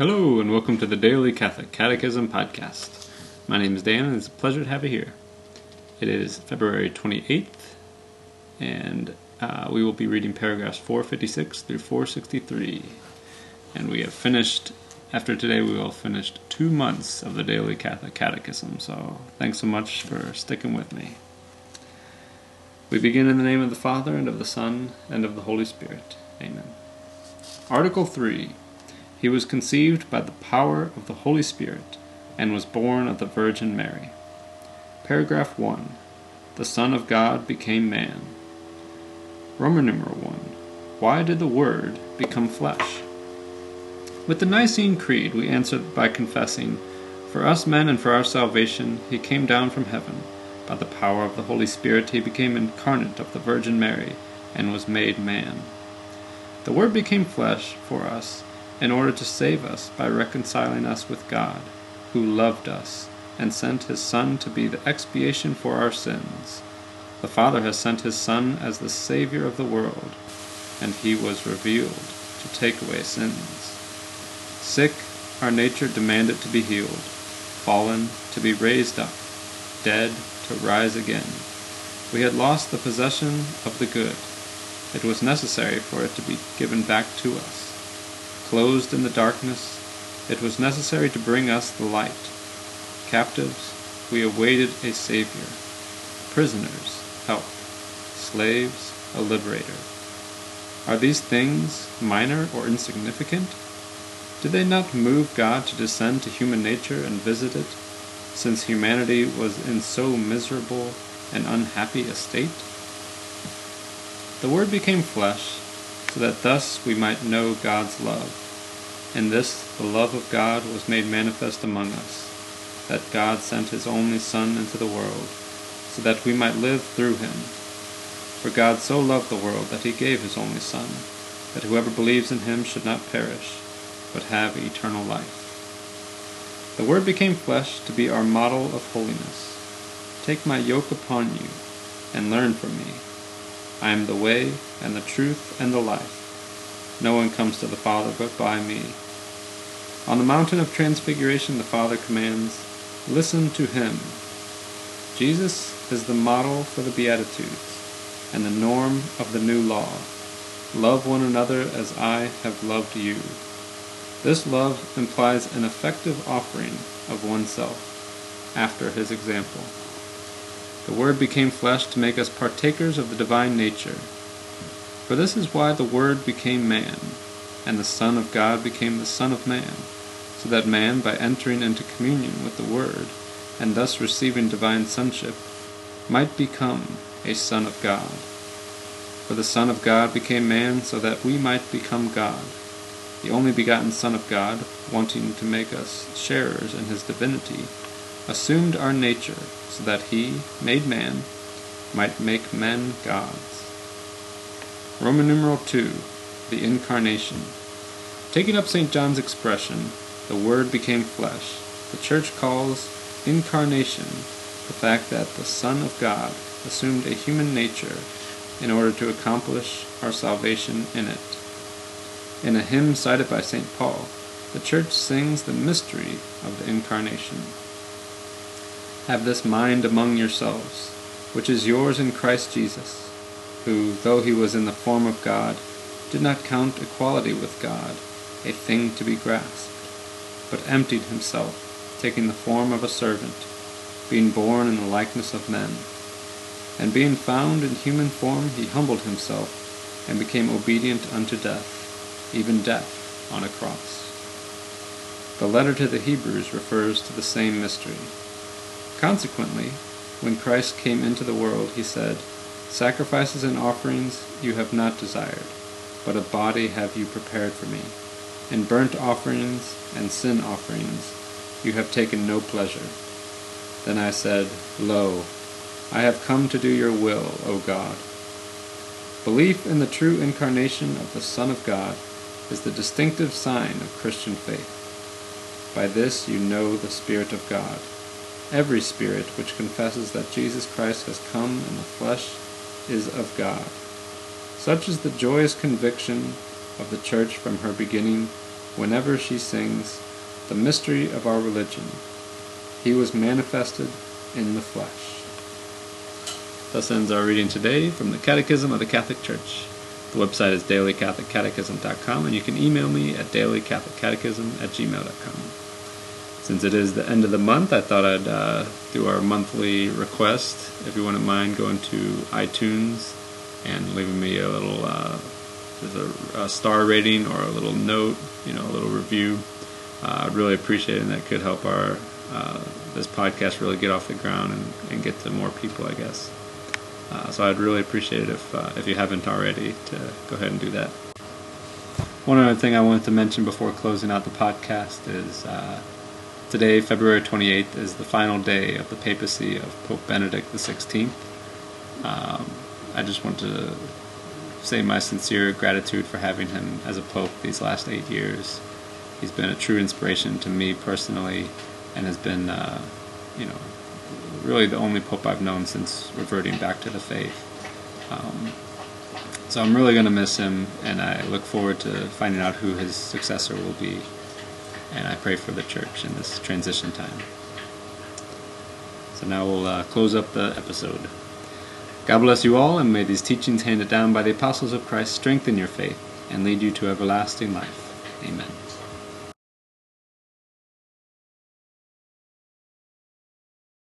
Hello, and welcome to the Daily Catholic Catechism Podcast. My name is Dan, and it's a pleasure to have you here. It is February 28th, and uh, we will be reading paragraphs 456 through 463. And we have finished, after today, we will have finished two months of the Daily Catholic Catechism, so thanks so much for sticking with me. We begin in the name of the Father, and of the Son, and of the Holy Spirit. Amen. Article 3 He was conceived by the power of the Holy Spirit, and was born of the Virgin Mary. Paragraph 1 The Son of God became man. Roman numeral 1 Why did the Word become flesh? With the Nicene Creed, we answer by confessing, For us men and for our salvation, he came down from heaven. By the power of the Holy Spirit, he became incarnate of the Virgin Mary, and was made man. The Word became flesh for us in order to save us by reconciling us with God, who loved us and sent his Son to be the expiation for our sins. The Father has sent his Son as the Savior of the world, and he was revealed to take away sins. Sick, our nature demanded to be healed, fallen, to be raised up, dead, to rise again. We had lost the possession of the good it was necessary for it to be given back to us. Closed in the darkness, it was necessary to bring us the light. Captives, we awaited a Savior. Prisoners, help. Slaves, a liberator. Are these things minor or insignificant? Did they not move God to descend to human nature and visit it, since humanity was in so miserable and unhappy a state? The Word became flesh, so that thus we might know God's love. In this the love of God was made manifest among us, that God sent his only Son into the world, so that we might live through him. For God so loved the world that he gave his only Son, that whoever believes in him should not perish, but have eternal life. The Word became flesh to be our model of holiness. Take my yoke upon you, and learn from me I am the way, and the truth, and the life. No one comes to the Father but by me. On the mountain of transfiguration, the Father commands, Listen to him. Jesus is the model for the Beatitudes and the norm of the new law. Love one another as I have loved you. This love implies an effective offering of oneself after his example. The Word became flesh to make us partakers of the divine nature. For this is why the Word became man, and the Son of God became the Son of man, so that man, by entering into communion with the Word, and thus receiving divine sonship, might become a Son of God. For the Son of God became man so that we might become God. The only begotten Son of God, wanting to make us sharers in his divinity, assumed our nature so that he, made man, might make men gods. Roman numeral 2, the Incarnation. Taking up St. John's expression, the Word became flesh, the Church calls incarnation the fact that the Son of God assumed a human nature in order to accomplish our salvation in it. In a hymn cited by St. Paul, the Church sings the mystery of the Incarnation. Have this mind among yourselves, which is yours in Christ Jesus, who, though he was in the form of God, did not count equality with God a thing to be grasped, but emptied himself, taking the form of a servant, being born in the likeness of men. And being found in human form, he humbled himself, and became obedient unto death, even death on a cross. The letter to the Hebrews refers to the same mystery. Consequently, when Christ came into the world, he said, Sacrifices and offerings you have not desired, but a body have you prepared for me. In burnt offerings and sin offerings you have taken no pleasure. Then I said, Lo, I have come to do your will, O God. Belief in the true incarnation of the Son of God is the distinctive sign of Christian faith. By this you know the Spirit of God. Every spirit which confesses that Jesus Christ has come in the flesh is of God. Such is the joyous conviction of the Church from her beginning whenever she sings the mystery of our religion. He was manifested in the flesh. Thus ends our reading today from the Catechism of the Catholic Church. The website is dailycatholiccatechism.com, and you can email me at dailycatholiccatechism at gmail.com. Since it is the end of the month, I thought I'd uh, do our monthly request. If you wouldn't mind going to iTunes and leaving me a little uh, a, a, star rating or a little note, you know, a little review, uh, I'd really appreciate it, and that could help our uh, this podcast really get off the ground and, and get to more people, I guess. Uh, so I'd really appreciate it if uh, if you haven't already to go ahead and do that. One other thing I wanted to mention before closing out the podcast is uh, today, February 28th, is the final day of the papacy of Pope Benedict XVI. Um, I just want to say my sincere gratitude for having him as a pope these last eight years. He's been a true inspiration to me personally, and has been, uh, you know, really the only pope I've known since reverting back to the faith. Um, so I'm really going to miss him, and I look forward to finding out who his successor will be. And I pray for the church in this transition time. So now we'll uh, close up the episode. God bless you all, and may these teachings handed down by the apostles of Christ strengthen your faith and lead you to everlasting life. Amen.